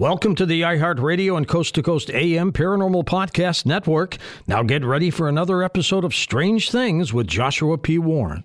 Welcome to the iHeartRadio and Coast to Coast AM Paranormal Podcast Network. Now get ready for another episode of Strange Things with Joshua P. Warren.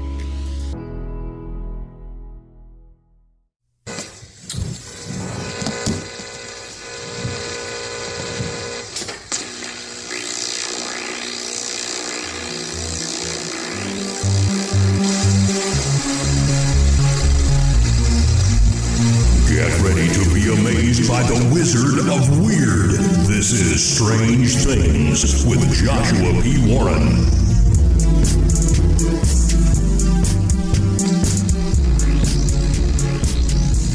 With Joshua P. Warren.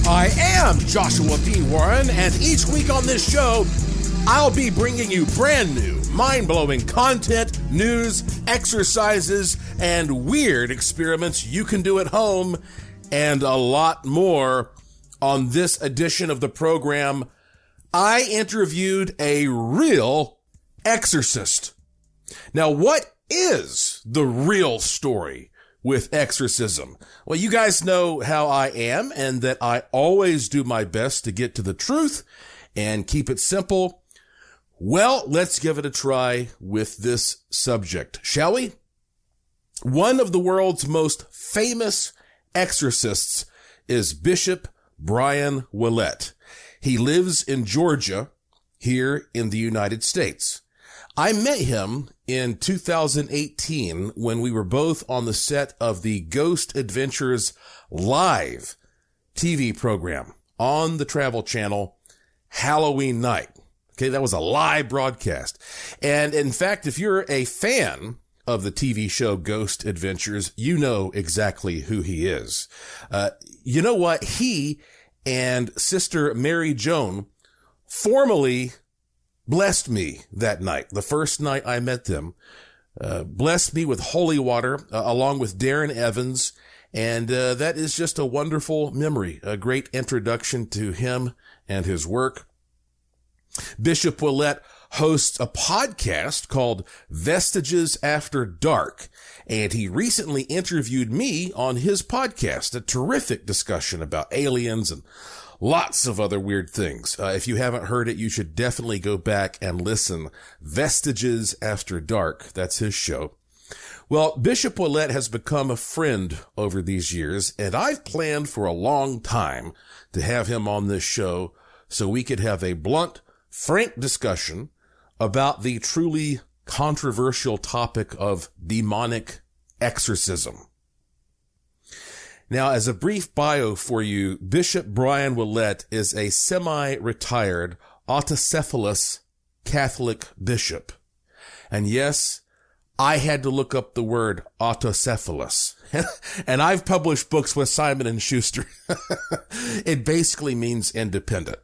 I am Joshua P. Warren, and each week on this show, I'll be bringing you brand new, mind blowing content, news, exercises, and weird experiments you can do at home, and a lot more on this edition of the program I interviewed a real exorcist. Now, what is the real story with exorcism? Well, you guys know how I am and that I always do my best to get to the truth and keep it simple. Well, let's give it a try with this subject, shall we? One of the world's most famous exorcists is Bishop Brian Willett. He lives in Georgia here in the United States. I met him in 2018 when we were both on the set of the Ghost Adventures live TV program on the Travel Channel Halloween night. Okay. That was a live broadcast. And in fact, if you're a fan of the TV show Ghost Adventures, you know exactly who he is. Uh, you know what? He and Sister Mary Joan formally blessed me that night. The first night I met them, uh, blessed me with holy water uh, along with Darren Evans. And uh, that is just a wonderful memory, a great introduction to him and his work. Bishop Willett hosts a podcast called Vestiges After Dark. And he recently interviewed me on his podcast, a terrific discussion about aliens and lots of other weird things. Uh, if you haven't heard it, you should definitely go back and listen. Vestiges After Dark. That's his show. Well, Bishop Willett has become a friend over these years, and I've planned for a long time to have him on this show so we could have a blunt, frank discussion about the truly controversial topic of demonic exorcism. Now, as a brief bio for you, Bishop Brian Willett is a semi-retired autocephalous Catholic bishop. And yes, I had to look up the word autocephalous. and I've published books with Simon and Schuster. it basically means independent.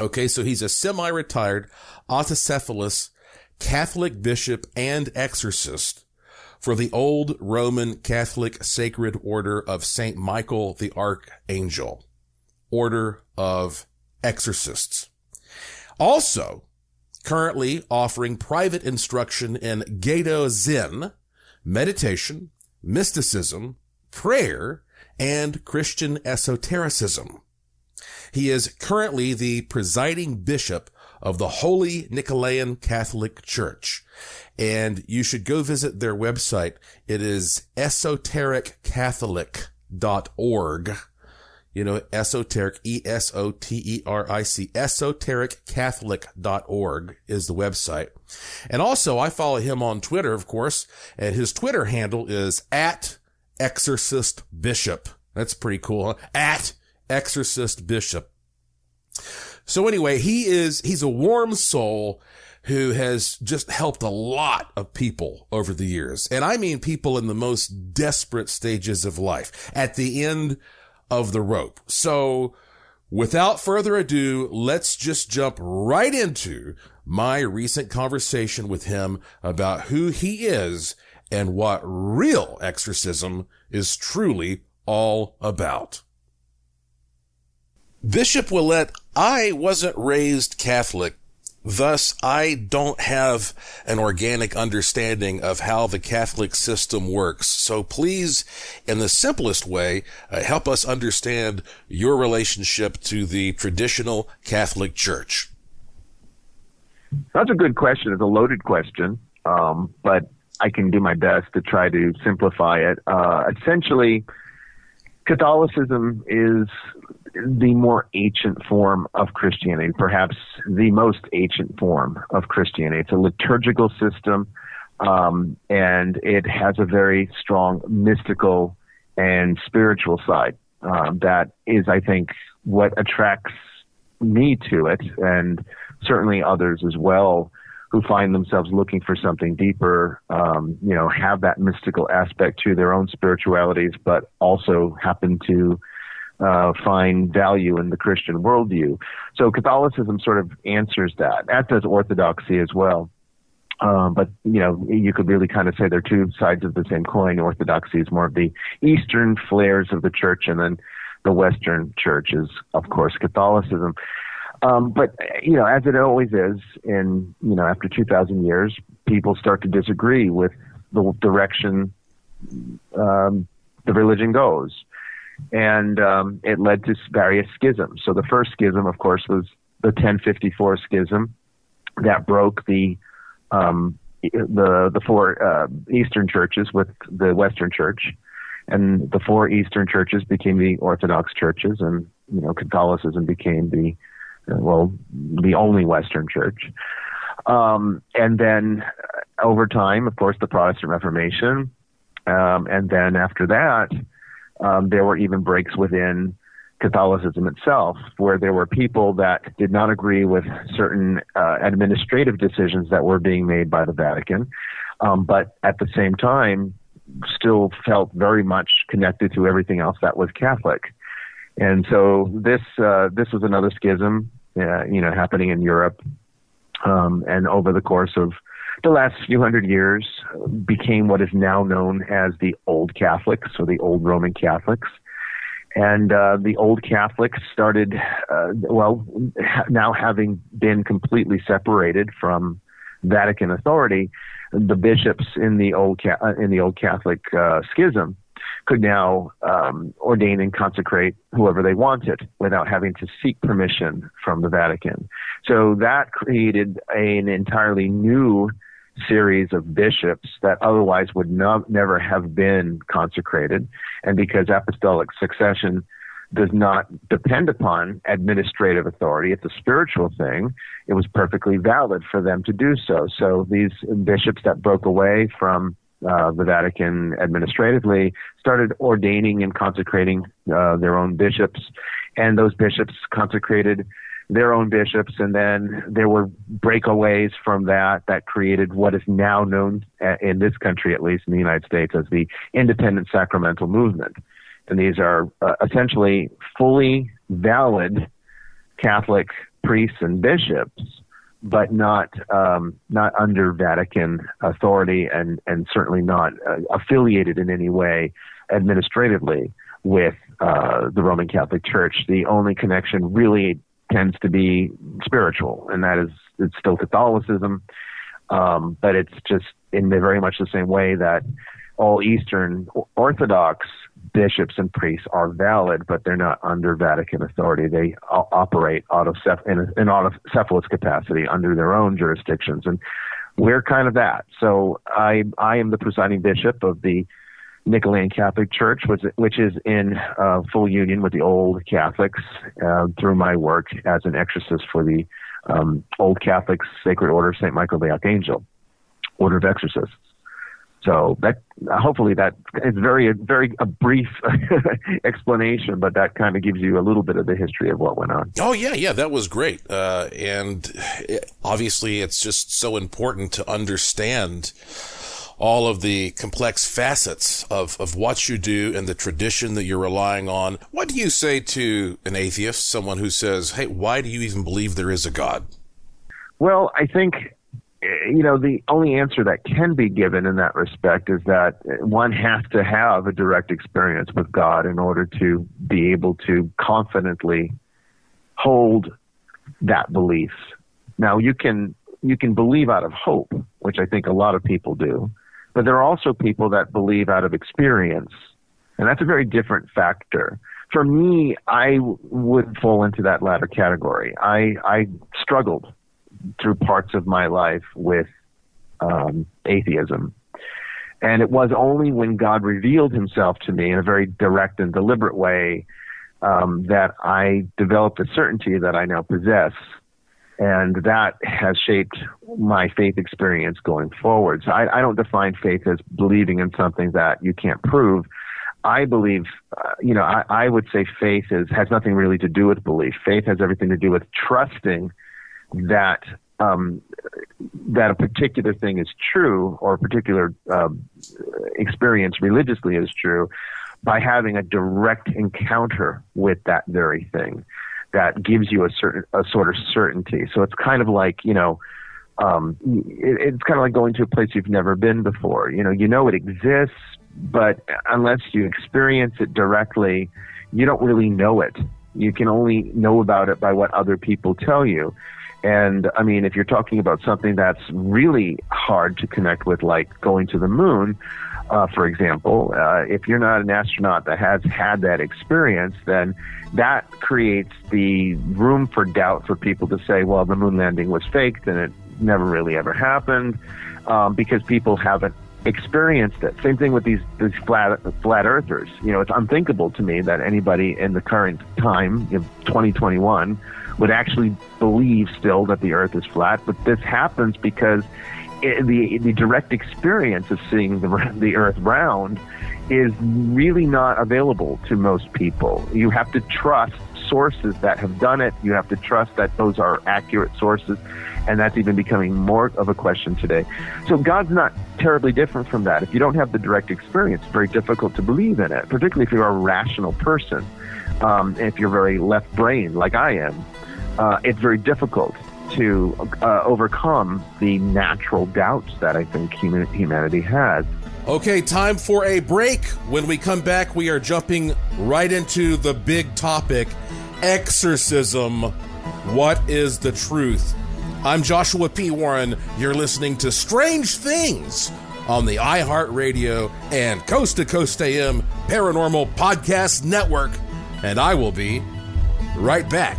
Okay, so he's a semi-retired autocephalous Catholic bishop and exorcist for the old Roman Catholic Sacred Order of St. Michael the Archangel, Order of Exorcists. Also, currently offering private instruction in Gaedo Zen, meditation, mysticism, prayer, and Christian esotericism. He is currently the presiding bishop of the Holy Nicolaitan Catholic Church. And you should go visit their website. It is esotericcatholic.org. You know, esoteric, E-S-O-T-E-R-I-C, esotericcatholic.org is the website. And also I follow him on Twitter, of course, and his Twitter handle is at exorcist bishop. That's pretty cool. Huh? At exorcist bishop. So anyway, he is, he's a warm soul who has just helped a lot of people over the years. And I mean people in the most desperate stages of life at the end of the rope. So without further ado, let's just jump right into my recent conversation with him about who he is and what real exorcism is truly all about. Bishop Willett, I wasn't raised Catholic. Thus, I don't have an organic understanding of how the Catholic system works. So please, in the simplest way, uh, help us understand your relationship to the traditional Catholic Church. That's a good question. It's a loaded question, um, but I can do my best to try to simplify it. Uh, essentially, Catholicism is the more ancient form of Christianity, perhaps the most ancient form of Christianity. It's a liturgical system, um, and it has a very strong mystical and spiritual side. Um, that is, I think, what attracts me to it, and certainly others as well who find themselves looking for something deeper, um, you know, have that mystical aspect to their own spiritualities, but also happen to uh, find value in the Christian worldview. So Catholicism sort of answers that, as does Orthodoxy as well. Um, but you know, you could really kind of say they're two sides of the same coin. Orthodoxy is more of the Eastern flares of the church, and then the Western church is, of course, Catholicism. Um, but you know, as it always is, in you know, after 2,000 years, people start to disagree with the direction um, the religion goes, and um, it led to various schisms. So the first schism, of course, was the 1054 schism that broke the um, the the four uh, Eastern churches with the Western Church, and the four Eastern churches became the Orthodox churches, and you know Catholicism became the well, the only Western church. Um, and then uh, over time, of course, the Protestant Reformation. Um, and then after that, um, there were even breaks within Catholicism itself, where there were people that did not agree with certain uh, administrative decisions that were being made by the Vatican, um, but at the same time, still felt very much connected to everything else that was Catholic. And so this uh, this was another schism, uh, you know, happening in Europe, um, and over the course of the last few hundred years, became what is now known as the Old Catholics or the Old Roman Catholics. And uh, the Old Catholics started, uh, well, now having been completely separated from Vatican authority, the bishops in the old uh, in the Old Catholic uh, schism could now um, ordain and consecrate whoever they wanted without having to seek permission from the Vatican. So that created an entirely new series of bishops that otherwise would not, never have been consecrated. And because apostolic succession does not depend upon administrative authority. It's a spiritual thing. It was perfectly valid for them to do so. So these bishops that broke away from uh, the Vatican administratively started ordaining and consecrating uh, their own bishops, and those bishops consecrated their own bishops, and then there were breakaways from that that created what is now known uh, in this country, at least in the United States, as the Independent Sacramental Movement. And these are uh, essentially fully valid Catholic priests and bishops but not um, not under Vatican authority, and and certainly not uh, affiliated in any way administratively with uh, the Roman Catholic Church. The only connection really tends to be spiritual, and that is it's still Catholicism, um, but it's just in the, very much the same way that all Eastern Orthodox bishops and priests are valid, but they're not under Vatican authority. They operate out of in an autocephalous capacity under their own jurisdictions, and we're kind of that. So I I am the presiding bishop of the Nicolean Catholic Church, which, which is in uh, full union with the old Catholics uh, through my work as an exorcist for the um, Old Catholic Sacred Order of St. Michael the Archangel, Order of Exorcists. So that hopefully that is very very a brief explanation, but that kind of gives you a little bit of the history of what went on. Oh yeah, yeah, that was great, uh, and it, obviously it's just so important to understand all of the complex facets of, of what you do and the tradition that you're relying on. What do you say to an atheist, someone who says, "Hey, why do you even believe there is a God?" Well, I think eh, you know the only answer that can be given in that respect is that one has to have a direct experience with God in order to be able to confidently hold that belief. Now you can you can believe out of hope, which I think a lot of people do, but there are also people that believe out of experience, and that's a very different factor. For me, I would fall into that latter category. I I struggled through parts of my life with um, atheism. And it was only when God revealed himself to me in a very direct and deliberate way um, that I developed a certainty that I now possess. And that has shaped my faith experience going forward. So I, I don't define faith as believing in something that you can't prove. I believe, uh, you know, I, I would say faith is has nothing really to do with belief. Faith has everything to do with trusting that um, that a particular thing is true or a particular um, experience religiously is true by having a direct encounter with that very thing that gives you a certain a sort of certainty. So it's kind of like you know. Um, it, it's kind of like going to a place you've never been before. You know, you know it exists, but unless you experience it directly, you don't really know it. You can only know about it by what other people tell you. And I mean, if you're talking about something that's really hard to connect with, like going to the moon, uh, for example, uh, if you're not an astronaut that has had that experience, then that creates the room for doubt for people to say, well, the moon landing was faked and it never really ever happened, um, because people haven't experienced it. Same thing with these these flat flat earthers. You know, it's unthinkable to me that anybody in the current time, in 2021 would actually believe still that the Earth is flat. But this happens because it, the the direct experience of seeing the the Earth round is really not available to most people. You have to trust sources that have done it. You have to trust that those are accurate sources, and that's even becoming more of a question today. So God's not terribly different from that. If you don't have the direct experience, it's very difficult to believe in it, particularly if you're a rational person. Um, if you're very left brain like I am, uh, it's very difficult to uh, overcome the natural doubts that I think humanity has. Okay, time for a break. When we come back, we are jumping right into the big topic exorcism. What is the truth? I'm Joshua P. Warren. You're listening to Strange Things on the iHeartRadio and Coast to Coast AM Paranormal Podcast Network. And I will be right back.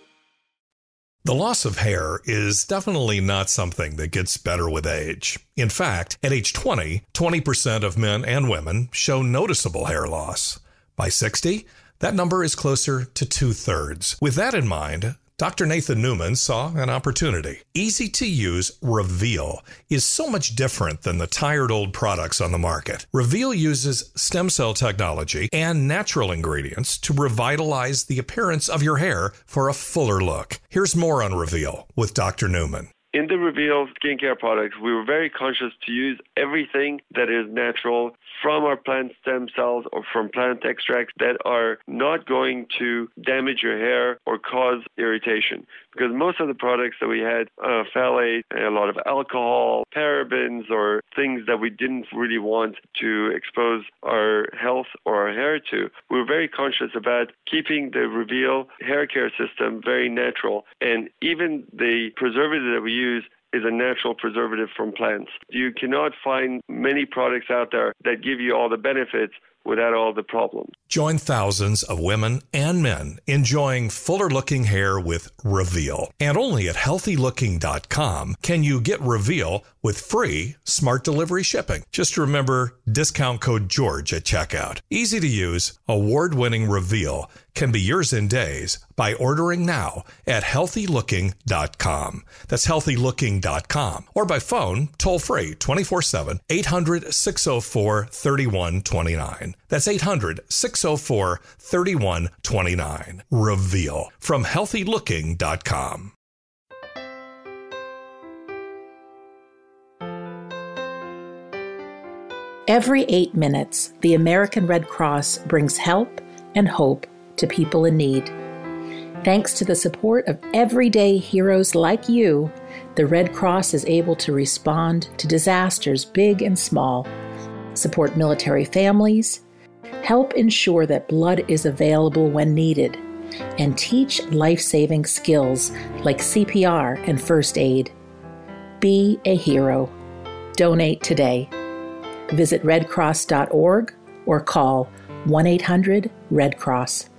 The loss of hair is definitely not something that gets better with age. In fact, at age 20, 20% of men and women show noticeable hair loss. By 60, that number is closer to two thirds. With that in mind, Dr. Nathan Newman saw an opportunity. Easy to use Reveal is so much different than the tired old products on the market. Reveal uses stem cell technology and natural ingredients to revitalize the appearance of your hair for a fuller look. Here's more on Reveal with Dr. Newman. In the Reveal skincare products, we were very conscious to use everything that is natural from our plant stem cells or from plant extracts that are not going to damage your hair or cause irritation. Because most of the products that we had, uh, phthalate, a lot of alcohol, parabens, or things that we didn't really want to expose our health or our hair to, we were very conscious about keeping the Reveal hair care system very natural. And even the preservative that we use is a natural preservative from plants. You cannot find many products out there that give you all the benefits without all the problems. Join thousands of women and men enjoying fuller looking hair with Reveal. And only at healthylooking.com can you get Reveal with free smart delivery shipping. Just remember discount code George at checkout. Easy to use, award winning Reveal can be yours in days by ordering now at healthylooking.com. That's healthylooking.com or by phone toll free 24 7 800 604 3129. That's 800 604 3129. Reveal from healthylooking.com. Every eight minutes, the American Red Cross brings help and hope to people in need. Thanks to the support of everyday heroes like you, the Red Cross is able to respond to disasters big and small, support military families, help ensure that blood is available when needed, and teach life saving skills like CPR and first aid. Be a hero. Donate today. Visit redcross.org or call 1 800 Red Cross.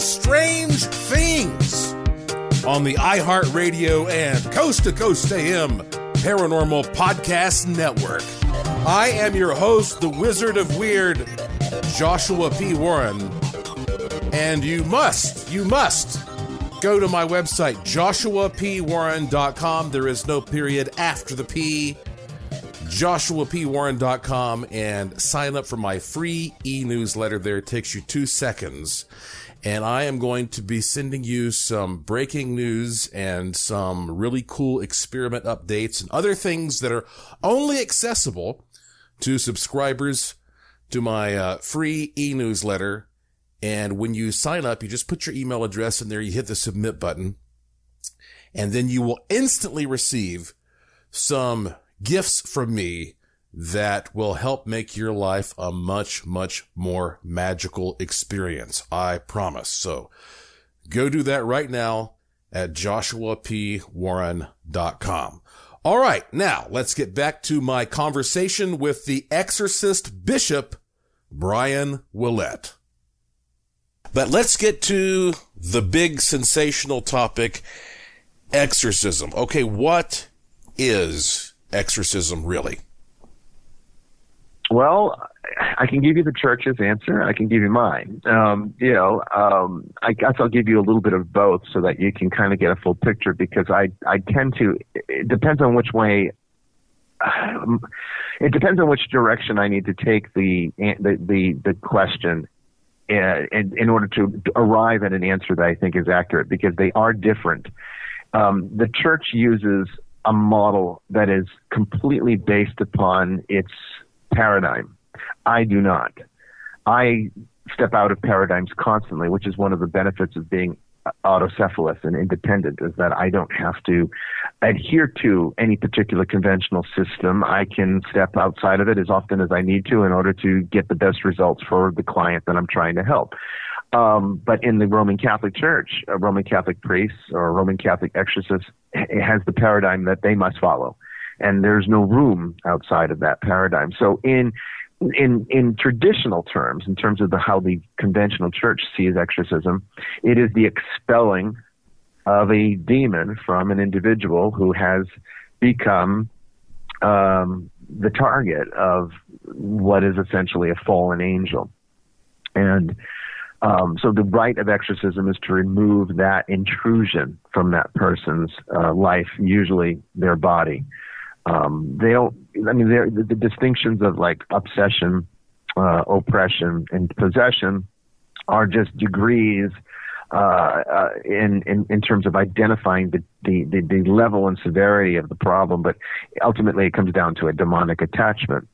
Strange Things on the iHeartRadio and Coast to Coast AM Paranormal Podcast Network. I am your host, the Wizard of Weird, Joshua P. Warren. And you must, you must go to my website, joshuapwarren.com. There is no period after the P. joshuapwarren.com and sign up for my free e-newsletter there. It takes you two seconds. And I am going to be sending you some breaking news and some really cool experiment updates and other things that are only accessible to subscribers to my uh, free e-newsletter. And when you sign up, you just put your email address in there, you hit the submit button, and then you will instantly receive some gifts from me that will help make your life a much, much more magical experience. I promise. So go do that right now at joshuapwarren.com. All right. Now let's get back to my conversation with the exorcist bishop, Brian Willett. But let's get to the big sensational topic, exorcism. Okay. What is exorcism really? Well, I can give you the church's answer. I can give you mine. Um, you know, um, I guess I'll give you a little bit of both so that you can kind of get a full picture because I, I tend to, it depends on which way, um, it depends on which direction I need to take the, the, the, the question uh, in, in order to arrive at an answer that I think is accurate because they are different. Um, the church uses a model that is completely based upon its paradigm. I do not. I step out of paradigms constantly, which is one of the benefits of being autocephalous and independent is that I don't have to adhere to any particular conventional system. I can step outside of it as often as I need to in order to get the best results for the client that I'm trying to help. Um, but in the Roman Catholic Church, a Roman Catholic priest or a Roman Catholic exorcist has the paradigm that they must follow and there's no room outside of that paradigm. So in in in traditional terms, in terms of the how the conventional church sees exorcism, it is the expelling of a demon from an individual who has become um, the target of what is essentially a fallen angel, and um, so the rite of exorcism is to remove that intrusion from that person's uh, life, usually their body. Um, they don't. I mean, the, the distinctions of like obsession, uh, oppression, and possession are just degrees uh, uh, in, in in terms of identifying the, the, the the level and severity of the problem. But ultimately, it comes down to a demonic attachment.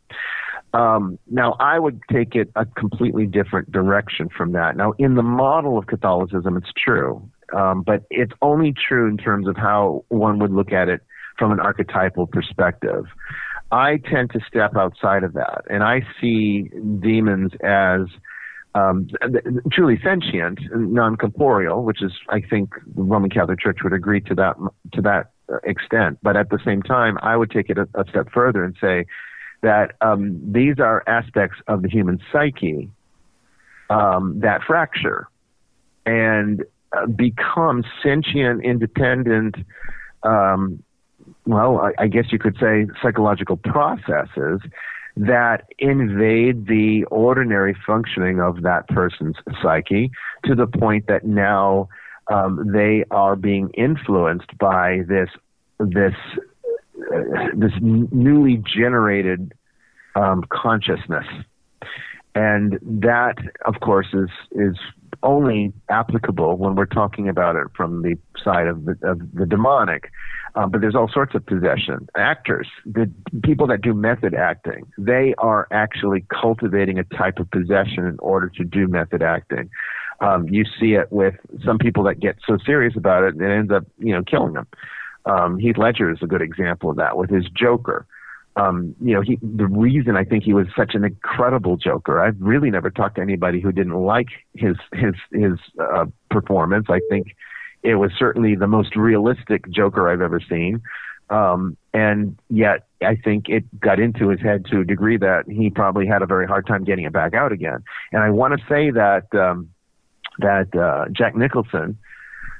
Um, now, I would take it a completely different direction from that. Now, in the model of Catholicism, it's true, um, but it's only true in terms of how one would look at it from an archetypal perspective. I tend to step outside of that, and I see demons as um, truly sentient, non-corporeal, which is, I think, the Roman Catholic Church would agree to that to that extent. But at the same time, I would take it a, a step further and say that um, these are aspects of the human psyche um, that fracture and uh, become sentient, independent um, well, I, I guess you could say psychological processes that invade the ordinary functioning of that person's psyche to the point that now um, they are being influenced by this this uh, this newly generated um, consciousness, and that, of course, is is only applicable when we're talking about it from the side of the, of the demonic. Um, but there's all sorts of possession. Actors, the people that do method acting, they are actually cultivating a type of possession in order to do method acting. Um, you see it with some people that get so serious about it, it ends up, you know, killing them. Um, Heath Ledger is a good example of that with his Joker. Um, you know, he, the reason I think he was such an incredible Joker, I've really never talked to anybody who didn't like his his his uh, performance. I think it was certainly the most realistic Joker I've ever seen. Um, and yet, I think it got into his head to a degree that he probably had a very hard time getting it back out again. And I want to say that um, that uh, Jack Nicholson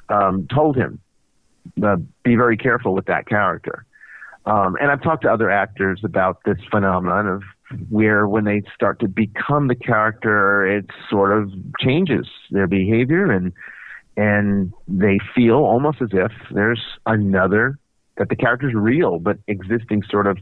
um, told him, uh, "Be very careful with that character." Um, and I've talked to other actors about this phenomenon of where when they start to become the character, it sort of changes their behavior and and they feel almost as if there's another that the character's real but existing sort of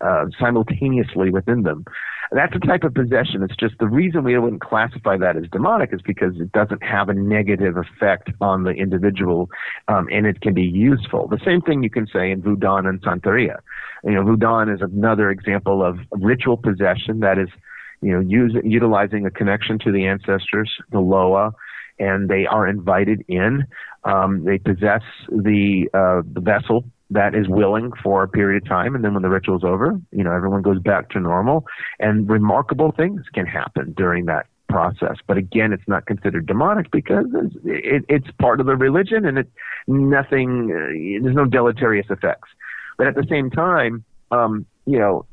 uh, simultaneously within them. that's a type of possession. It's just the reason we wouldn't classify that as demonic is because it doesn't have a negative effect on the individual, um, and it can be useful. The same thing you can say in Voodoo and Santeria. You know, Voodoo is another example of ritual possession that is, you know, use, utilizing a connection to the ancestors, the Loa, and they are invited in. Um, they possess the uh, the vessel that is willing for a period of time, and then when the ritual's over, you know, everyone goes back to normal, and remarkable things can happen during that process. But again, it's not considered demonic because it's, it, it's part of the religion, and it nothing. Uh, there's no deleterious effects. But at the same time, um, you know,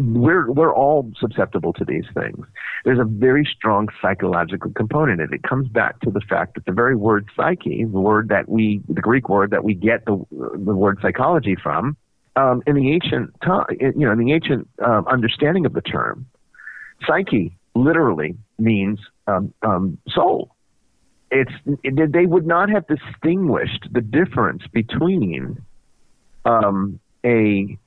we're we're all susceptible to these things. There's a very strong psychological component, and it comes back to the fact that the very word psyche, the word that we, the Greek word that we get the the word psychology from, um, in the ancient you know, in the ancient um, understanding of the term, psyche literally means um, um, soul. It's it, they would not have distinguished the difference between um, a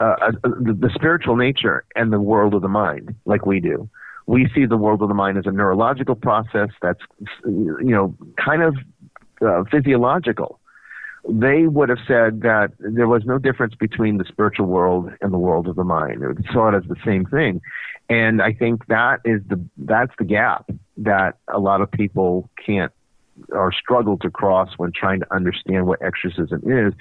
uh, the, the spiritual nature and the world of the mind, like we do. We see the world of the mind as a neurological process that's, you know, kind of uh, physiological. They would have said that there was no difference between the spiritual world and the world of the mind. They saw it as the same thing, and I think that is the that's the gap that a lot of people can't or struggle to cross when trying to understand what exorcism is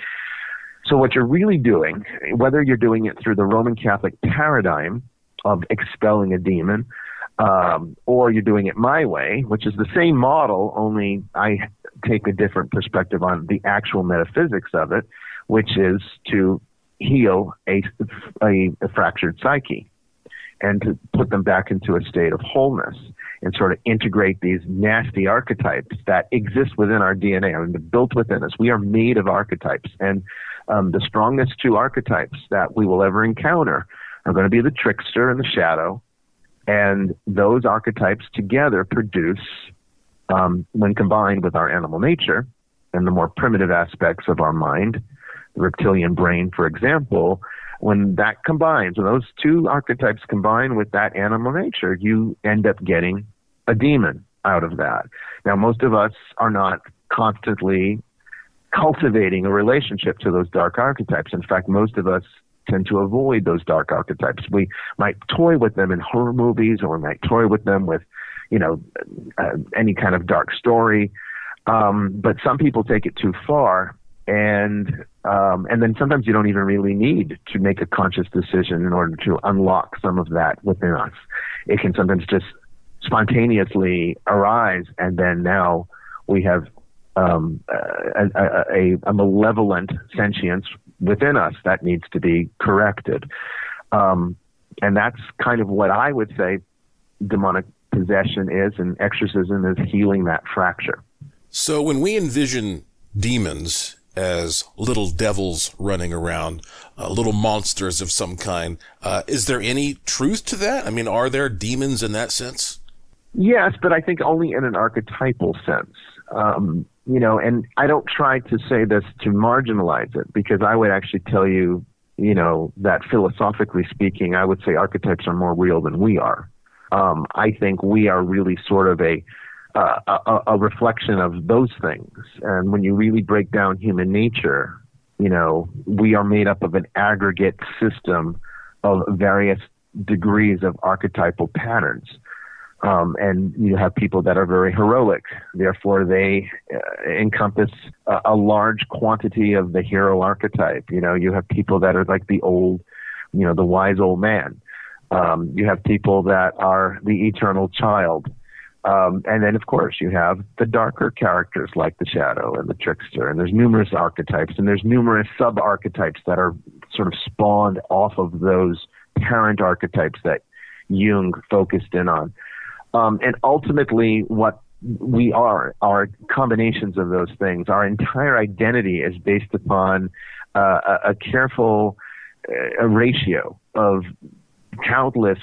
so what you're really doing, whether you're doing it through the Roman Catholic paradigm of expelling a demon, um, or you're doing it my way, which is the same model, only I take a different perspective on the actual metaphysics of it, which is to heal a, a, a fractured psyche and to put them back into a state of wholeness and sort of integrate these nasty archetypes that exist within our DNA. Mean, built within us. We are made of archetypes. And um, the strongest two archetypes that we will ever encounter are going to be the trickster and the shadow. And those archetypes together produce, um, when combined with our animal nature and the more primitive aspects of our mind, the reptilian brain, for example, when that combines, when those two archetypes combine with that animal nature, you end up getting a demon out of that. Now, most of us are not constantly cultivating a relationship to those dark archetypes. In fact, most of us tend to avoid those dark archetypes. We might toy with them in horror movies, or we might toy with them with, you know, uh, any kind of dark story. Um, but some people take it too far, and um, and then sometimes you don't even really need to make a conscious decision in order to unlock some of that within us. It can sometimes just spontaneously arise, and then now we have um, a, a, a, malevolent sentience within us that needs to be corrected. Um, and that's kind of what I would say demonic possession is, and exorcism is healing that fracture. So when we envision demons as little devils running around, uh, little monsters of some kind, uh, is there any truth to that? I mean, are there demons in that sense? Yes, but I think only in an archetypal sense. Um, you know, and I don't try to say this to marginalize it because I would actually tell you, you know, that philosophically speaking, I would say archetypes are more real than we are. Um, I think we are really sort of a, uh, a a reflection of those things. And when you really break down human nature, you know, we are made up of an aggregate system of various degrees of archetypal patterns. Um, and you have people that are very heroic. Therefore, they uh, encompass a, a, large quantity of the hero archetype. You know, you have people that are like the old, you know, the wise old man. Um, you have people that are the eternal child. Um, and then, of course, you have the darker characters like the shadow and the trickster. And there's numerous archetypes, and there's numerous sub archetypes that are sort of spawned off of those parent archetypes that Jung focused in on. Um, and ultimately, what we are are combinations of those things. Our entire identity is based upon uh, a, a, careful uh, ratio of countless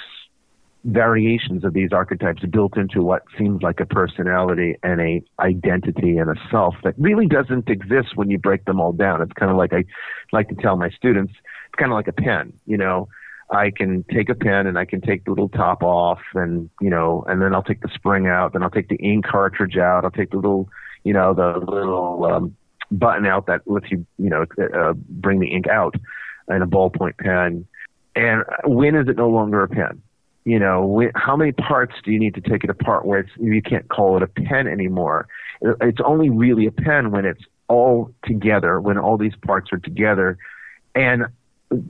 variations of these archetypes built into what seems like a personality and a identity and a self that really doesn't exist when you break them all down. It's kind of like I like to tell my students, it's kind of like a pen, you know. I can take a pen and I can take the little top off and, you know, and then I'll take the spring out, then I'll take the ink cartridge out, I'll take the little, you know, the little um, button out that lets you, you know, uh, bring the ink out in a ballpoint pen. And when is it no longer a pen? You know, when, how many parts do you need to take it apart where it's, you can't call it a pen anymore? It's only really a pen when it's all together, when all these parts are together and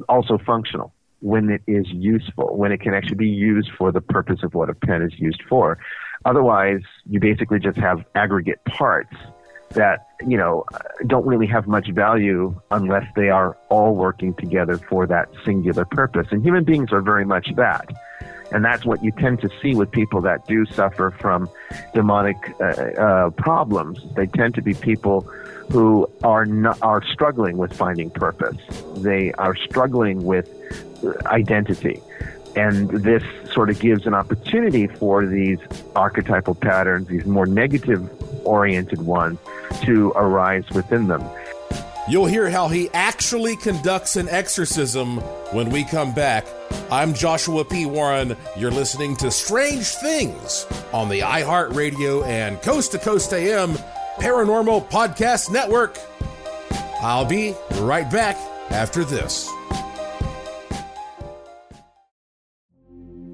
also functional when it is useful, when it can actually be used for the purpose of what a pen is used for. Otherwise, you basically just have aggregate parts that, you know, don't really have much value unless they are all working together for that singular purpose. And human beings are very much that. And that's what you tend to see with people that do suffer from demonic uh, uh, problems. They tend to be people who are not, are struggling with finding purpose. They are struggling with identity. And this sort of gives an opportunity for these archetypal patterns, these more negative oriented ones, to arise within them. You'll hear how he actually conducts an exorcism when we come back. I'm Joshua P. Warren. You're listening to Strange Things on the iHeartRadio and Coast to Coast AM Paranormal Podcast Network. I'll be right back after this.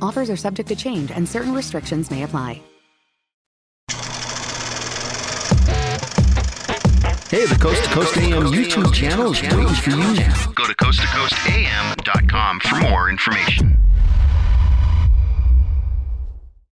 Offers are subject to change and certain restrictions may apply. Hey, the Coast to Coast AM YouTube channel is waiting for you now. Go to coasttocoastam.com for more information.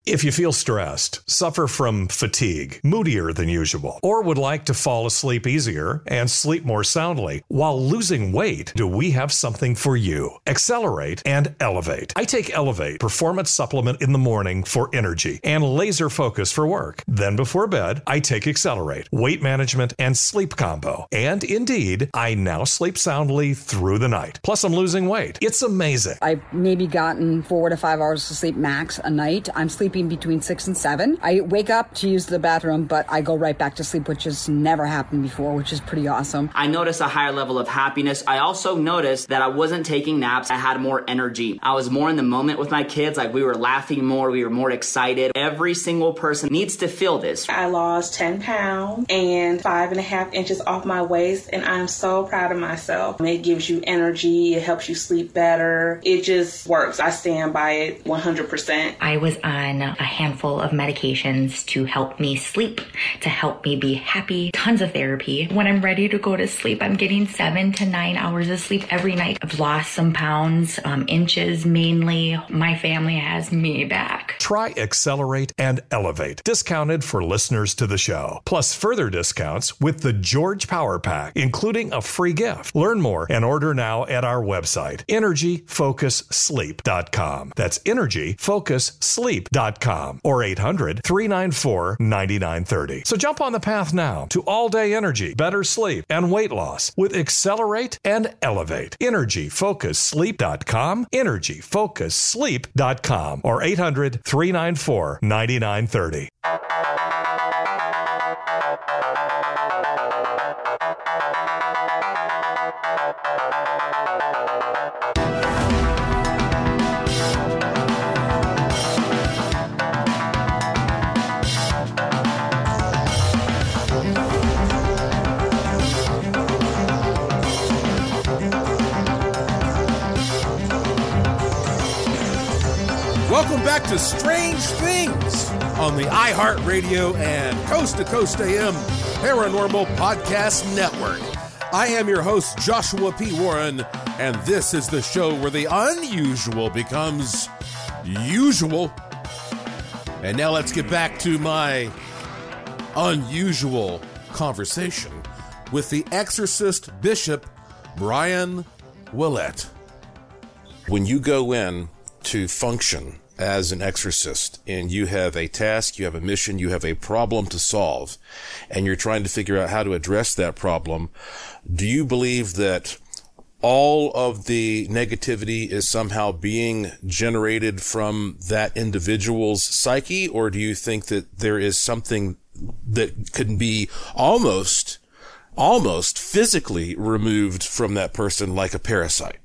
If you feel stressed, suffer from fatigue, moodier than usual, or would like to fall asleep easier and sleep more soundly while losing weight, do we have something for you? Accelerate and Elevate. I take Elevate Performance Supplement in the morning for energy and laser focus for work. Then before bed, I take Accelerate, weight management, and sleep combo. And indeed, I now sleep soundly through the night. Plus, I'm losing weight. It's amazing. I've maybe gotten four to five hours of sleep max a night. I'm sleeping between six and seven. I wake up to use the bathroom, but I go right back to sleep, which has never happened before, which is pretty awesome. I noticed a higher level of happiness. I also noticed that I wasn't taking naps. I had more energy. I was more in the moment with my kids. Like we were laughing more. We were more excited. Every single person needs to feel this. I lost 10 pounds and five and a half inches off my waist, and I'm so proud of myself. It gives you energy. It helps you sleep better. It just works. I stand by it 100%. I was on a handful of medications to help me sleep, to help me be happy, tons of therapy. When I'm ready to go to sleep, I'm getting seven to nine hours of sleep every night. I've lost some pounds, um, inches mainly. My family has me back. Try Accelerate and Elevate, discounted for listeners to the show. Plus further discounts with the George Power Pack, including a free gift. Learn more and order now at our website, energyfocussleep.com. That's energyfocussleep.com or 800 394 9930. So jump on the path now to all day energy, better sleep, and weight loss with Accelerate and Elevate. Energyfocussleep.com, energyfocussleep.com or 800 394 9930. Welcome back to Strange Things on the iHeartRadio and Coast to Coast AM Paranormal Podcast Network. I am your host, Joshua P. Warren, and this is the show where the unusual becomes usual. And now let's get back to my unusual conversation with the exorcist bishop, Brian Willett. When you go in to function as an exorcist and you have a task, you have a mission, you have a problem to solve, and you're trying to figure out how to address that problem, do you believe that all of the negativity is somehow being generated from that individual's psyche, or do you think that there is something that could be almost, almost physically removed from that person like a parasite?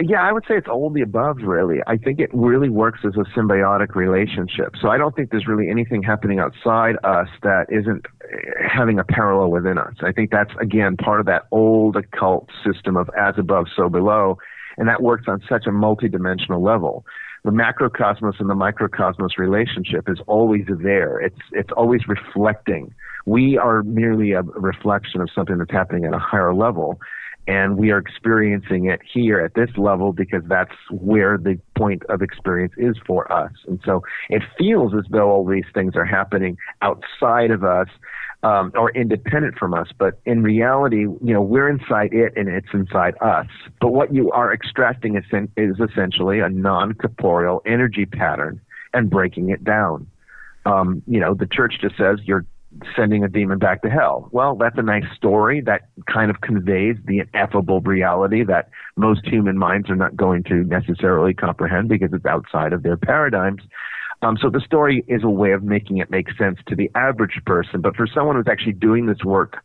Yeah, I would say it's all the above, really. I think it really works as a symbiotic relationship. So I don't think there's really anything happening outside us that isn't eh, having a parallel within us. I think that's, again, part of that old occult system of as above, so below. And that works on such a multidimensional level. The macrocosmos and the microcosmos relationship is always there. It's, it's always reflecting. We are merely a reflection of something that's happening at a higher level and we are experiencing it here at this level because that's where the point of experience is for us. And so it feels as though all these things are happening outside of us um, or independent from us, but in reality, you know, we're inside it and it's inside us. But what you are extracting is, is essentially a non-corporeal energy pattern and breaking it down. Um, you know, the church just says you're sending a demon back to hell. Well, that's a nice story that kind of conveys the ineffable reality that most human minds are not going to necessarily comprehend because it's outside of their paradigms. Um, so the story is a way of making it make sense to the average person. But for someone who's actually doing this work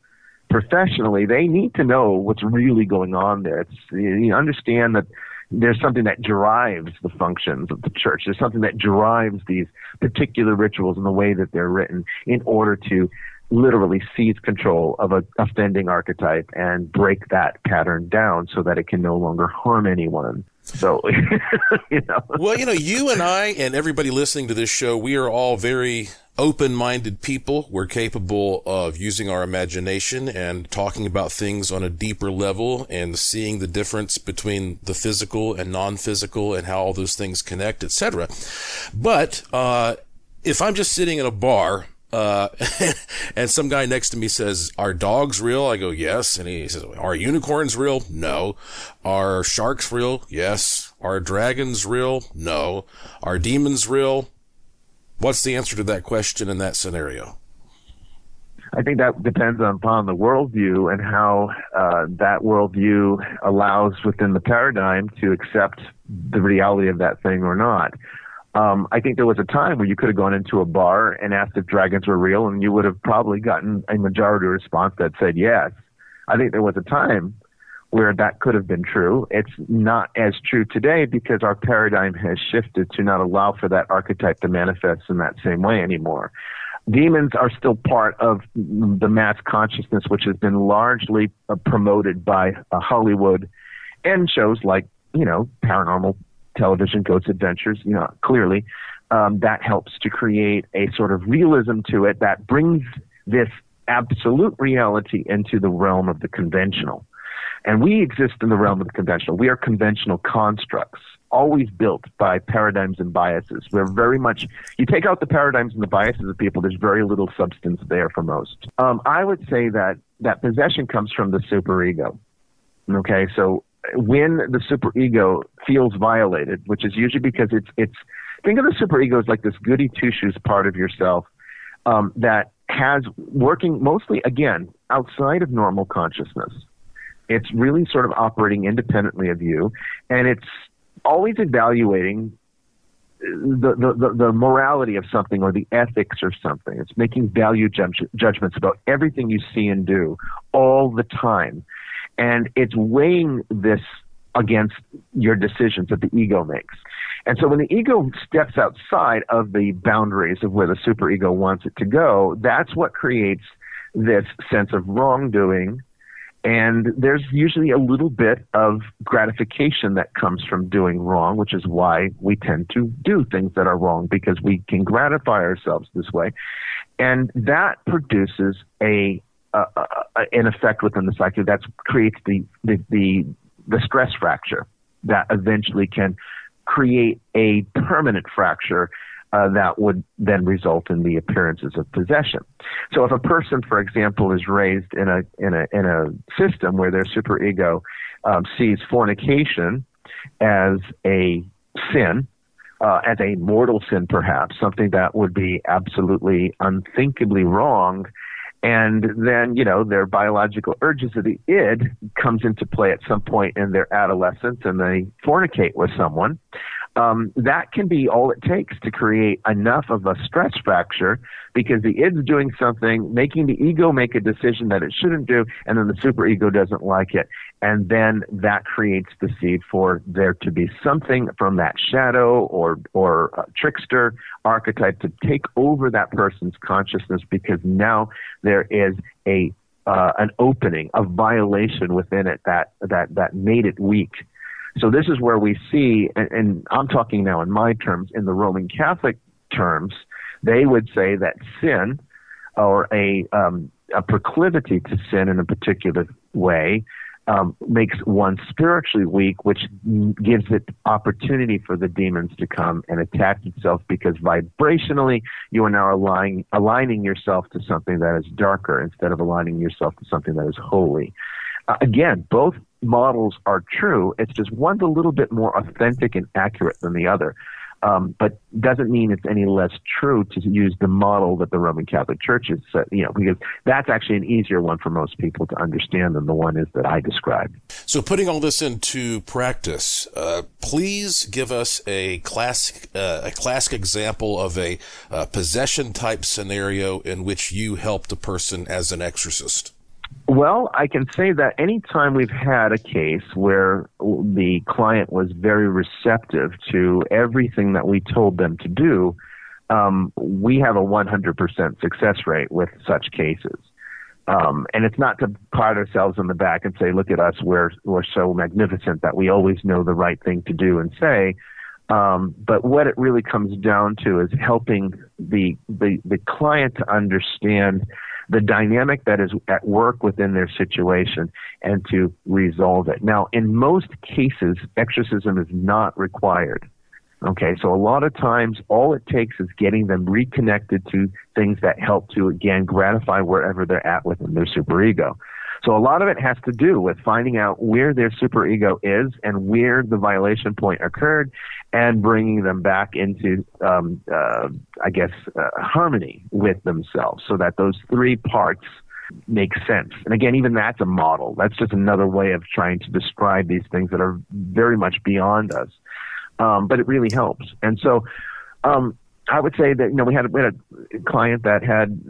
professionally, they need to know what's really going on there. It's, you understand that there's something that drives the functions of the church. There's something that drives these particular rituals and the way that they're written in order to literally seize control of a offending archetype and break that pattern down so that it can no longer harm anyone. So, you know. Well, you know, you and I and everybody listening to this show, we are all very open-minded people. We're capable of using our imagination and talking about things on a deeper level and seeing the difference between the physical and non-physical and how all those things connect, etc. But, uh, if I'm just sitting in a bar uh, and some guy next to me says, "Are dogs real?" I go, "Yes." And he says, "Are unicorns real?" No. Are sharks real? Yes. Are dragons real? No. Are demons real? What's the answer to that question in that scenario? I think that depends upon the worldview and how uh, that worldview allows within the paradigm to accept the reality of that thing or not. Um, I think there was a time where you could have gone into a bar and asked if dragons were real, and you would have probably gotten a majority response that said yes. I think there was a time where that could have been true. It's not as true today because our paradigm has shifted to not allow for that archetype to manifest in that same way anymore. Demons are still part of the mass consciousness, which has been largely uh, promoted by uh, Hollywood and shows like, you know, paranormal television, Ghost Adventures, you know, clearly um, that helps to create a sort of realism to it that brings this absolute reality into the realm of the conventional. And we exist in the realm of the conventional. We are conventional constructs, always built by paradigms and biases. We're very much, you take out the paradigms and the biases of people, there's very little substance there for most. Um, I would say that that possession comes from the superego. Okay, so when the superego feels violated, which is usually because it's it's think of the superego as like this goody two shoes part of yourself um, that has working mostly again outside of normal consciousness. It's really sort of operating independently of you, and it's always evaluating the, the, the, morality of something or the ethics or something. It's making value judgments about everything you see and do all the time. And it's weighing this against your decisions that the ego makes. And so when the ego steps outside of the boundaries of where the superego wants it to go, that's what creates this sense of wrongdoing. And there's usually a little bit of gratification that comes from doing wrong, which is why we tend to do things that are wrong because we can gratify ourselves this way. And that produces a an effect within the psyche that creates the, the, the, the stress fracture that eventually can create a permanent fracture uh, that would then result in the appearances of possession. So if a person, for example, is raised in a in a in a system where their superego um, sees fornication as a sin, uh, as a mortal sin, perhaps something that would be absolutely unthinkably wrong, and then you know their biological urges of the id comes into play at some point in their adolescence and they fornicate with someone um, that can be all it takes to create enough of a stress fracture because the id's doing something, making the ego make a decision that it shouldn't do, and then the superego doesn't like it. And then that creates the seed for there to be something from that shadow or, or trickster archetype to take over that person's consciousness because now there is a uh, an opening, a violation within it that that that made it weak. So this is where we see, and, and I'm talking now in my terms, in the Roman Catholic terms, they would say that sin or a um, a proclivity to sin in a particular way um, makes one spiritually weak, which gives it opportunity for the demons to come and attack itself because vibrationally you are now aligning, aligning yourself to something that is darker instead of aligning yourself to something that is holy. Uh, again, both models are true. It's just one's a little bit more authentic and accurate than the other. Um, but doesn't mean it's any less true to use the model that the Roman Catholic Church is, uh, you know, because that's actually an easier one for most people to understand than the one is that I described. So, putting all this into practice, uh, please give us a classic, uh, a classic example of a uh, possession type scenario in which you helped a person as an exorcist. Well, I can say that anytime we've had a case where the client was very receptive to everything that we told them to do, um, we have a 100% success rate with such cases. Um, and it's not to pat ourselves on the back and say, look at us, we're, we're so magnificent that we always know the right thing to do and say. Um, but what it really comes down to is helping the, the, the client to understand the dynamic that is at work within their situation and to resolve it. Now, in most cases, exorcism is not required. Okay, so a lot of times all it takes is getting them reconnected to things that help to again gratify wherever they're at within their superego. So a lot of it has to do with finding out where their superego is and where the violation point occurred, and bringing them back into, um, uh, I guess, uh, harmony with themselves, so that those three parts make sense. And again, even that's a model. That's just another way of trying to describe these things that are very much beyond us. Um, but it really helps. And so, um, I would say that you know we had, we had a client that had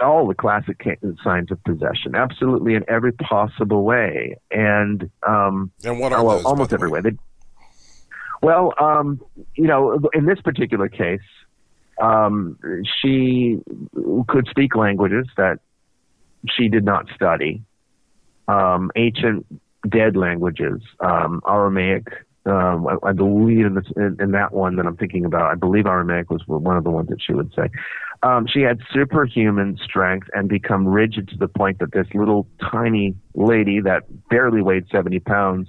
all the classic signs of possession, absolutely in every possible way, and um, and what are well, those, almost every way. They, well, um, you know, in this particular case, um, she could speak languages that she did not study, um, ancient dead languages, um, Aramaic, um, I, I, believe in, this, in, in, that one that I'm thinking about, I believe Aramaic was one of the ones that she would say. Um, she had superhuman strength and become rigid to the point that this little tiny lady that barely weighed 70 pounds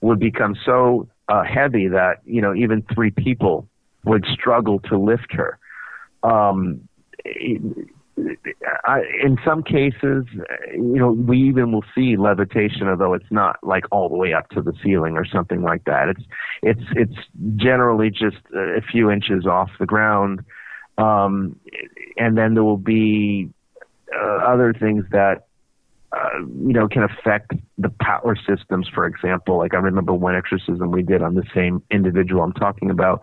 would become so uh, heavy that you know even three people would struggle to lift her. Um, I, in some cases, you know, we even will see levitation, although it's not like all the way up to the ceiling or something like that. It's it's it's generally just a few inches off the ground, um, and then there will be uh, other things that uh, you know can affect the power systems. For example, like I remember one exorcism we did on the same individual I'm talking about,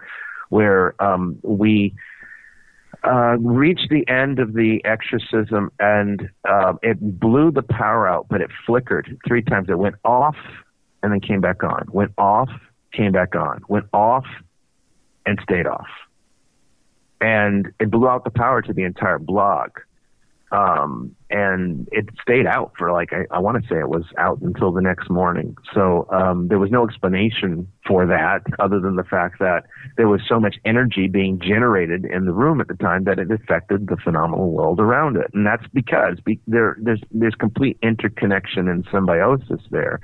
where um, we uh, reached the end of the exorcism and uh, it blew the power out, but it flickered three times. It went off and then came back on, went off, came back on, went off, and stayed off. And it blew out the power to the entire block um, and it stayed out for like I, I want to say it was out until the next morning. So um, there was no explanation for that other than the fact that there was so much energy being generated in the room at the time that it affected the phenomenal world around it, and that's because be, there there's there's complete interconnection and symbiosis there.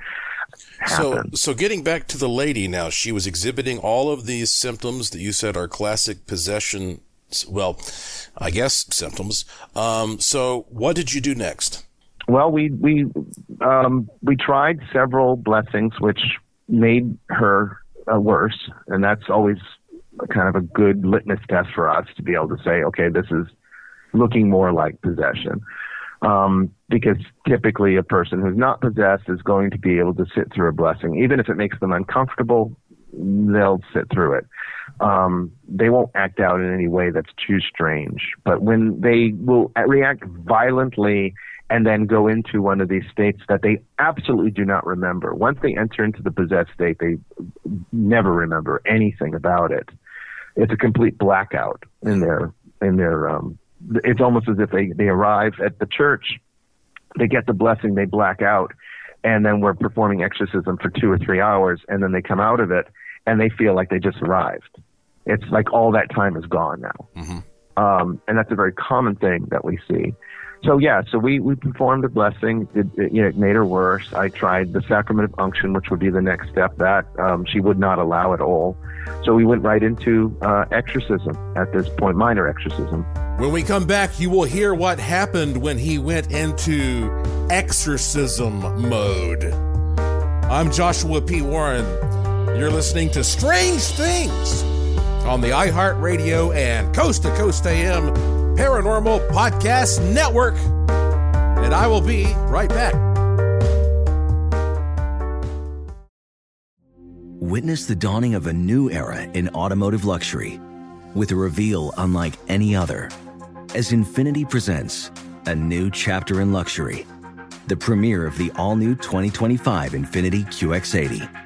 So, so getting back to the lady now, she was exhibiting all of these symptoms that you said are classic possession well, I guess symptoms. Um, so, what did you do next? Well, we we um, we tried several blessings, which made her uh, worse, and that's always kind of a good litmus test for us to be able to say, okay, this is looking more like possession. Um, because typically a person who's not possessed is going to be able to sit through a blessing, even if it makes them uncomfortable. They'll sit through it um, they won't act out in any way that's too strange. But when they will react violently and then go into one of these states that they absolutely do not remember, once they enter into the possessed state, they never remember anything about it. It's a complete blackout in their in their. Um, it's almost as if they they arrive at the church, they get the blessing, they black out, and then we're performing exorcism for two or three hours, and then they come out of it and they feel like they just arrived. It's like all that time is gone now. Mm-hmm. Um, and that's a very common thing that we see. So yeah, so we, we performed a blessing. It, it, you know, it made her worse. I tried the sacrament of unction, which would be the next step. That um, she would not allow at all. So we went right into uh, exorcism at this point, minor exorcism. When we come back, you will hear what happened when he went into exorcism mode. I'm Joshua P. Warren. You're listening to Strange Things on the iHeartRadio and Coast to Coast AM Paranormal Podcast Network. And I will be right back. Witness the dawning of a new era in automotive luxury with a reveal unlike any other as Infiniti presents a new chapter in luxury, the premiere of the all new 2025 Infiniti QX80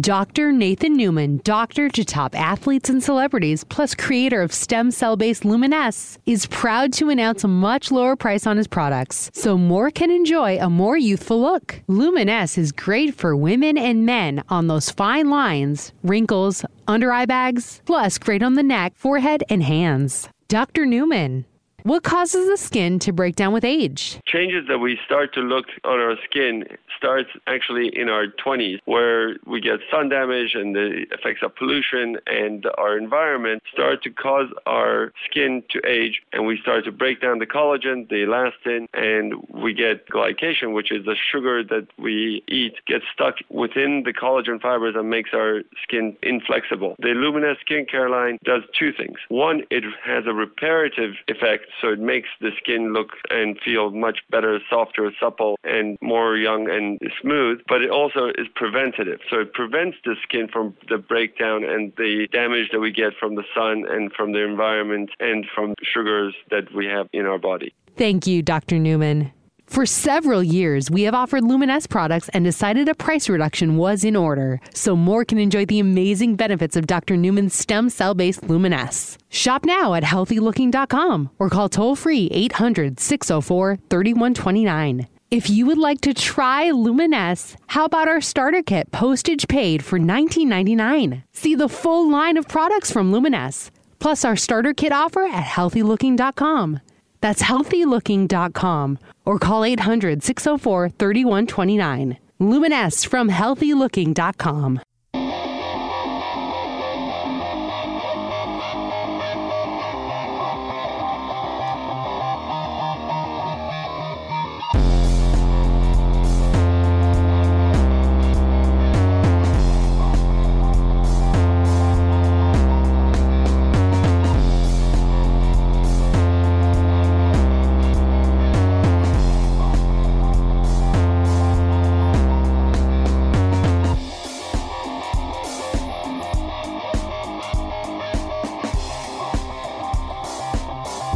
Dr. Nathan Newman, doctor to top athletes and celebrities, plus creator of stem cell based Luminesce, is proud to announce a much lower price on his products so more can enjoy a more youthful look. Luminesce is great for women and men on those fine lines, wrinkles, under eye bags, plus great on the neck, forehead, and hands. Dr. Newman. What causes the skin to break down with age? Changes that we start to look on our skin starts actually in our 20s, where we get sun damage and the effects of pollution and our environment start to cause our skin to age, and we start to break down the collagen, the elastin, and we get glycation, which is the sugar that we eat, gets stuck within the collagen fibers and makes our skin inflexible. The Luminesce skincare line does two things. One, it has a reparative effect so it makes the skin look and feel much better, softer, supple, and more young and smooth. But it also is preventative, so it prevents the skin from the breakdown and the damage that we get from the sun and from the environment and from sugars that we have in our body. Thank you, Dr. Newman. For several years, we have offered Luminesce products and decided a price reduction was in order, so more can enjoy the amazing benefits of Dr. Newman's stem cell based Luminesce. Shop now at healthylooking.com or call toll free 800 604 3129. If you would like to try Luminesce, how about our starter kit postage paid for $19.99? See the full line of products from Luminesce, plus our starter kit offer at healthylooking.com. That's healthylooking.com or call 800 604 3129. Luminesce from healthylooking.com.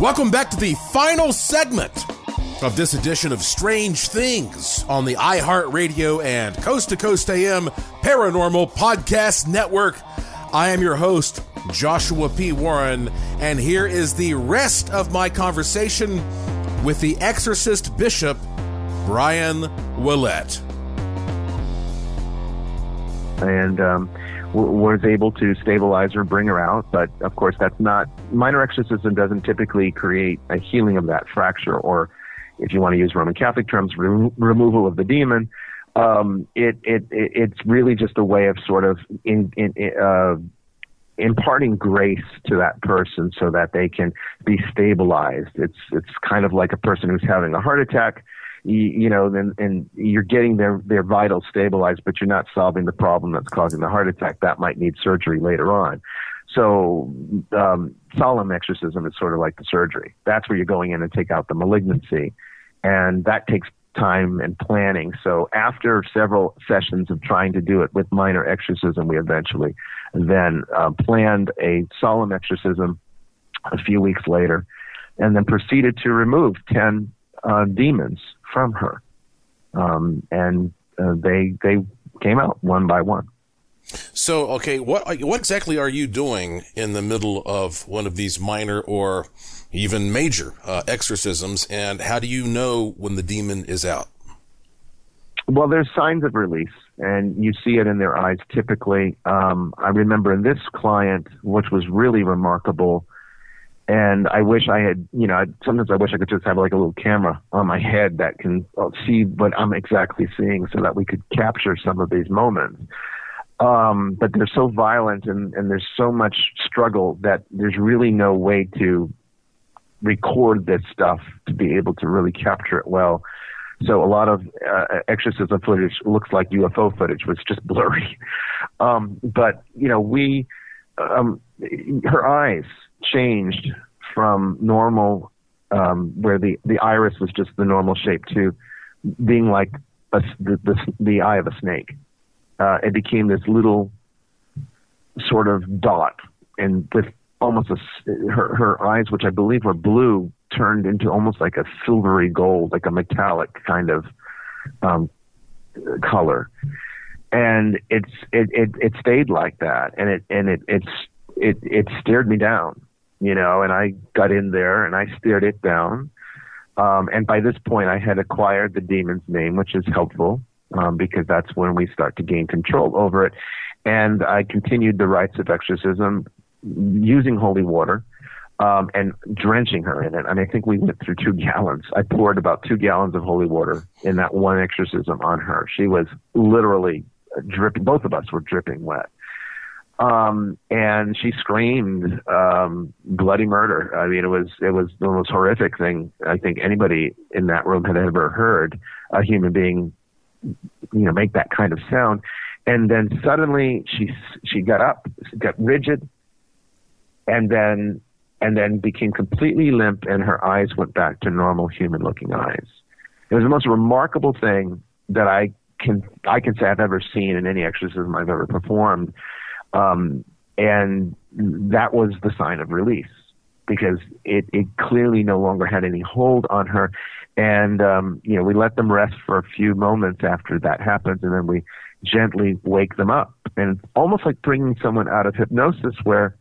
Welcome back to the final segment of this edition of Strange Things on the iHeartRadio and Coast to Coast AM Paranormal Podcast Network. I am your host, Joshua P. Warren, and here is the rest of my conversation with the exorcist bishop, Brian Willett. And um, was able to stabilize her, bring her out. But of course, that's not minor exorcism doesn't typically create a healing of that fracture, or if you want to use Roman Catholic terms, re- removal of the demon. Um, it, it, it it's really just a way of sort of in, in, uh, imparting grace to that person so that they can be stabilized. It's it's kind of like a person who's having a heart attack you, you know, then and you're getting their their vitals stabilized, but you're not solving the problem that's causing the heart attack. That might need surgery later on. So um, solemn exorcism is sort of like the surgery. That's where you're going in and take out the malignancy, and that takes time and planning. So after several sessions of trying to do it with minor exorcism, we eventually then uh, planned a solemn exorcism a few weeks later, and then proceeded to remove ten uh, demons from her, um, and uh, they they came out one by one. So, okay, what what exactly are you doing in the middle of one of these minor or even major uh, exorcisms, and how do you know when the demon is out? Well, there's signs of release, and you see it in their eyes typically. Um, I remember in this client, which was really remarkable, and I wish I had, you know, sometimes I wish I could just have like a little camera on my head that can uh, see what I'm exactly seeing so that we could capture some of these moments. Um, but they're so violent and, and there's so much struggle that there's really no way to record this stuff to be able to really capture it well. So a lot of uh, exorcism footage looks like UFO footage, was just blurry. Um, but you know, we, um, her eyes changed from normal, um, where the, the iris was just the normal shape, to being like a, the, the, the eye of a snake. Uh, it became this little sort of dot, and with almost a, her, her eyes, which I believe were blue, turned into almost like a silvery gold, like a metallic kind of um, color. And it's it, it it stayed like that, and it and it it's it it stared me down you know, and I got in there and I stared it down. Um, and by this point, I had acquired the demon's name, which is helpful um, because that's when we start to gain control over it. And I continued the rites of exorcism using holy water um, and drenching her in it. And I think we went through two gallons. I poured about two gallons of holy water in that one exorcism on her. She was literally dripping. Both of us were dripping wet. Um, and she screamed, um, bloody murder. I mean, it was, it was the most horrific thing I think anybody in that room had ever heard a human being, you know, make that kind of sound. And then suddenly she, she got up, got rigid, and then, and then became completely limp and her eyes went back to normal human looking eyes. It was the most remarkable thing that I can, I can say I've ever seen in any exorcism I've ever performed um, and that was the sign of release because it, it clearly no longer had any hold on her. And, um, you know, we let them rest for a few moments after that happens, and then we gently wake them up. And it's almost like bringing someone out of hypnosis where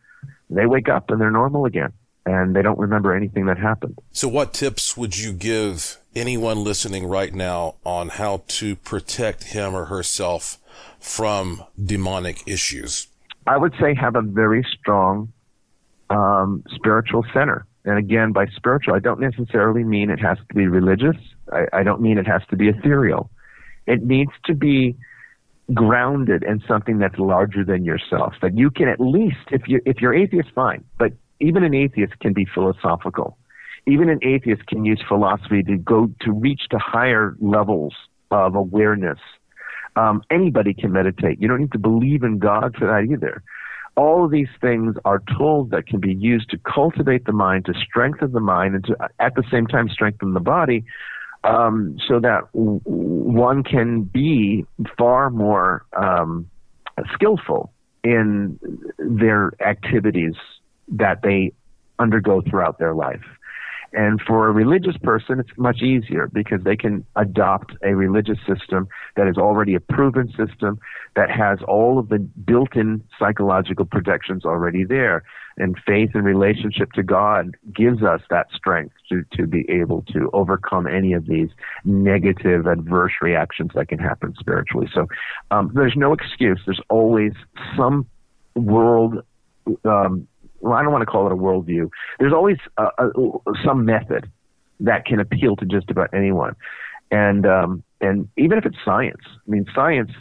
they wake up and they're normal again and they don't remember anything that happened. So, what tips would you give anyone listening right now on how to protect him or herself from demonic issues? I would say have a very strong um, spiritual center. And again, by spiritual, I don't necessarily mean it has to be religious. I, I don't mean it has to be ethereal. It needs to be grounded in something that's larger than yourself. That you can at least, if you if you're atheist, fine. But even an atheist can be philosophical. Even an atheist can use philosophy to go to reach to higher levels of awareness um, anybody can meditate. You don't need to believe in God for that either. All of these things are tools that can be used to cultivate the mind, to strengthen the mind, and to at the same time strengthen the body, um, so that w- one can be far more um, skillful in their activities that they undergo throughout their life. And for a religious person, it's much easier because they can adopt a religious system that is already a proven system that has all of the built-in psychological protections already there. And faith and relationship to God gives us that strength to, to be able to overcome any of these negative adverse reactions that can happen spiritually. So um, there's no excuse. There's always some world um, well, I don't want to call it a worldview. There's always some method that can appeal to just about anyone, and um, and even if it's science, I mean, science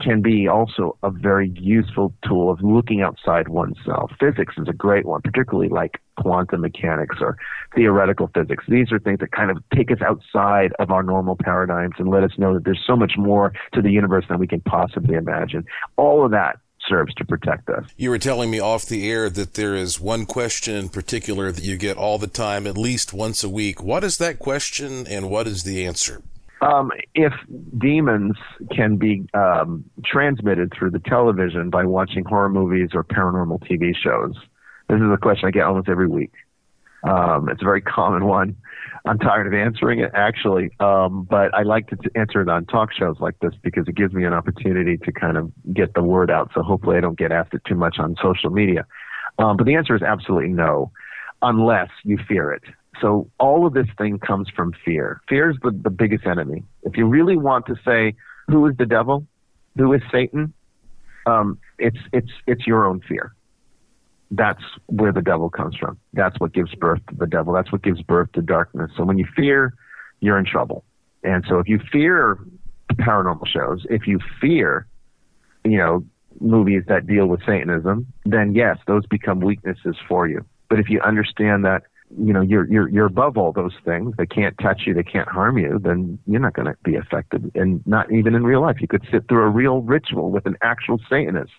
can be also a very useful tool of looking outside oneself. Physics is a great one, particularly like quantum mechanics or theoretical physics. These are things that kind of take us outside of our normal paradigms and let us know that there's so much more to the universe than we can possibly imagine. All of that serves to protect us. You were telling me off the air that there is one question in particular that you get all the time, at least once a week. What is that question and what is the answer? Um, if demons can be um, transmitted through the television by watching horror movies or paranormal TV shows, this is a question I get almost every week. Um, it's a very common one. I'm tired of answering it actually, um, but I like to answer it on talk shows like this because it gives me an opportunity to kind of get the word out. So hopefully I don't get asked it too much on social media. Um, but the answer is absolutely no, unless you fear it. So all of this thing comes from fear. Fear is the, the biggest enemy. If you really want to say who is the devil, who is Satan, um, it's it's it's your own fear that's where the devil comes from. That's what gives birth to the devil. That's what gives birth to darkness. So when you fear, you're in trouble. And so if you fear paranormal shows, if you fear, you know, movies that deal with Satanism, then yes, those become weaknesses for you. But if you understand that, you know, you're you're you're above all those things, they can't touch you, they can't harm you, then you're not going to be affected. And not even in real life, you could sit through a real ritual with an actual Satanist.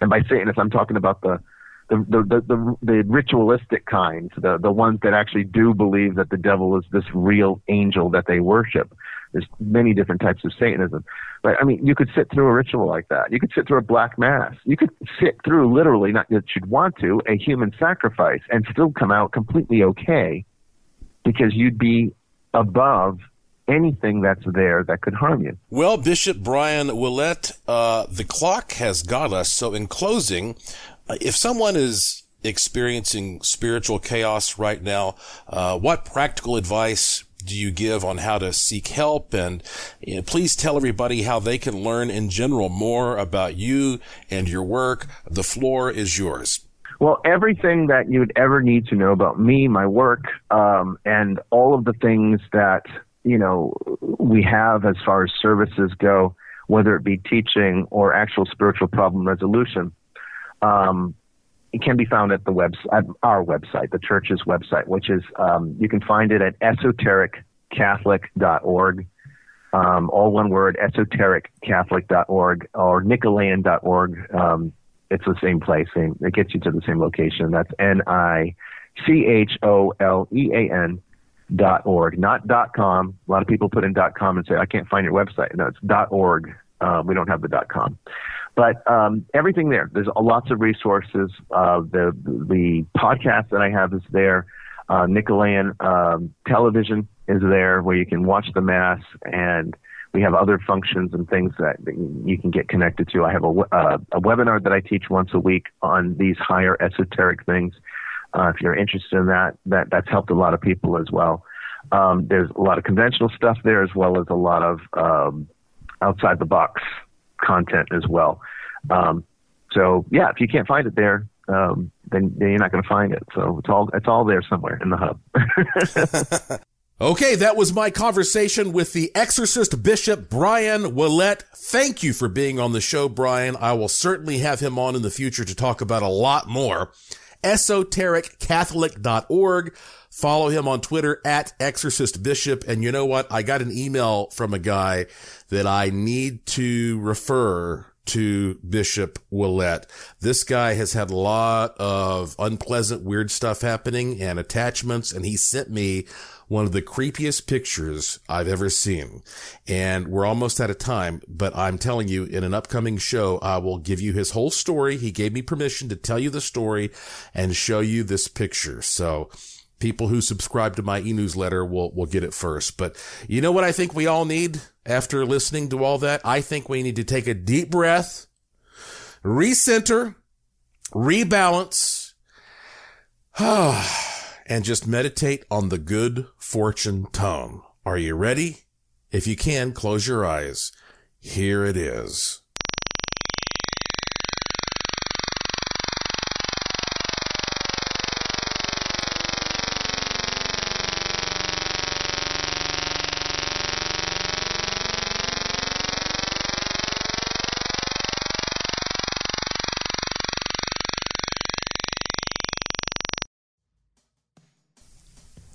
And by Satanist, I'm talking about the the, the, the, the, ritualistic kinds, the, the ones that actually do believe that the devil is this real angel that they worship. There's many different types of Satanism. But I mean, you could sit through a ritual like that. You could sit through a black mass. You could sit through literally, not that you'd want to, a human sacrifice and still come out completely okay because you'd be above anything that's there that could harm you. Well, Bishop Brian Willett, uh, the clock has got us. So in closing, if someone is experiencing spiritual chaos right now, uh, what practical advice do you give on how to seek help? And you know, please tell everybody how they can learn in general more about you and your work. The floor is yours. Well, everything that you'd ever need to know about me, my work, um, and all of the things that you know we have as far as services go, whether it be teaching or actual spiritual problem resolution, um, it can be found at the web at our website, the church's website, which is um, you can find it at esotericcatholic.org. Um, all one word, esotericcatholic.org or nicolaian.org. Um, it's the same place. Same, it gets you to the same location. That's N I C H O L E A N dot org, not dot com. A lot of people put in dot com and say, I can't find your website. No, it's dot org. Uh, we don't have the dot com. But um, everything there. There's lots of resources. Uh, the the podcast that I have is there. Uh, Nicolaian um, television is there where you can watch the mass, and we have other functions and things that you can get connected to. I have a, uh, a webinar that I teach once a week on these higher esoteric things. Uh, if you're interested in that, that that's helped a lot of people as well. Um, there's a lot of conventional stuff there as well as a lot of um, outside the box content as well. Um, so yeah, if you can't find it there, um, then, then you're not going to find it. So it's all it's all there somewhere in the hub. okay, that was my conversation with the Exorcist Bishop Brian Willett. Thank you for being on the show, Brian. I will certainly have him on in the future to talk about a lot more. EsotericCatholic.org. Follow him on Twitter at Exorcist Bishop. And you know what? I got an email from a guy that I need to refer to Bishop Willett. This guy has had a lot of unpleasant, weird stuff happening and attachments, and he sent me one of the creepiest pictures I've ever seen. And we're almost out of time, but I'm telling you, in an upcoming show, I will give you his whole story. He gave me permission to tell you the story and show you this picture. So people who subscribe to my e-newsletter will will get it first. But you know what I think we all need after listening to all that? I think we need to take a deep breath, recenter, rebalance, ah. And just meditate on the good fortune tone. Are you ready? If you can, close your eyes. Here it is.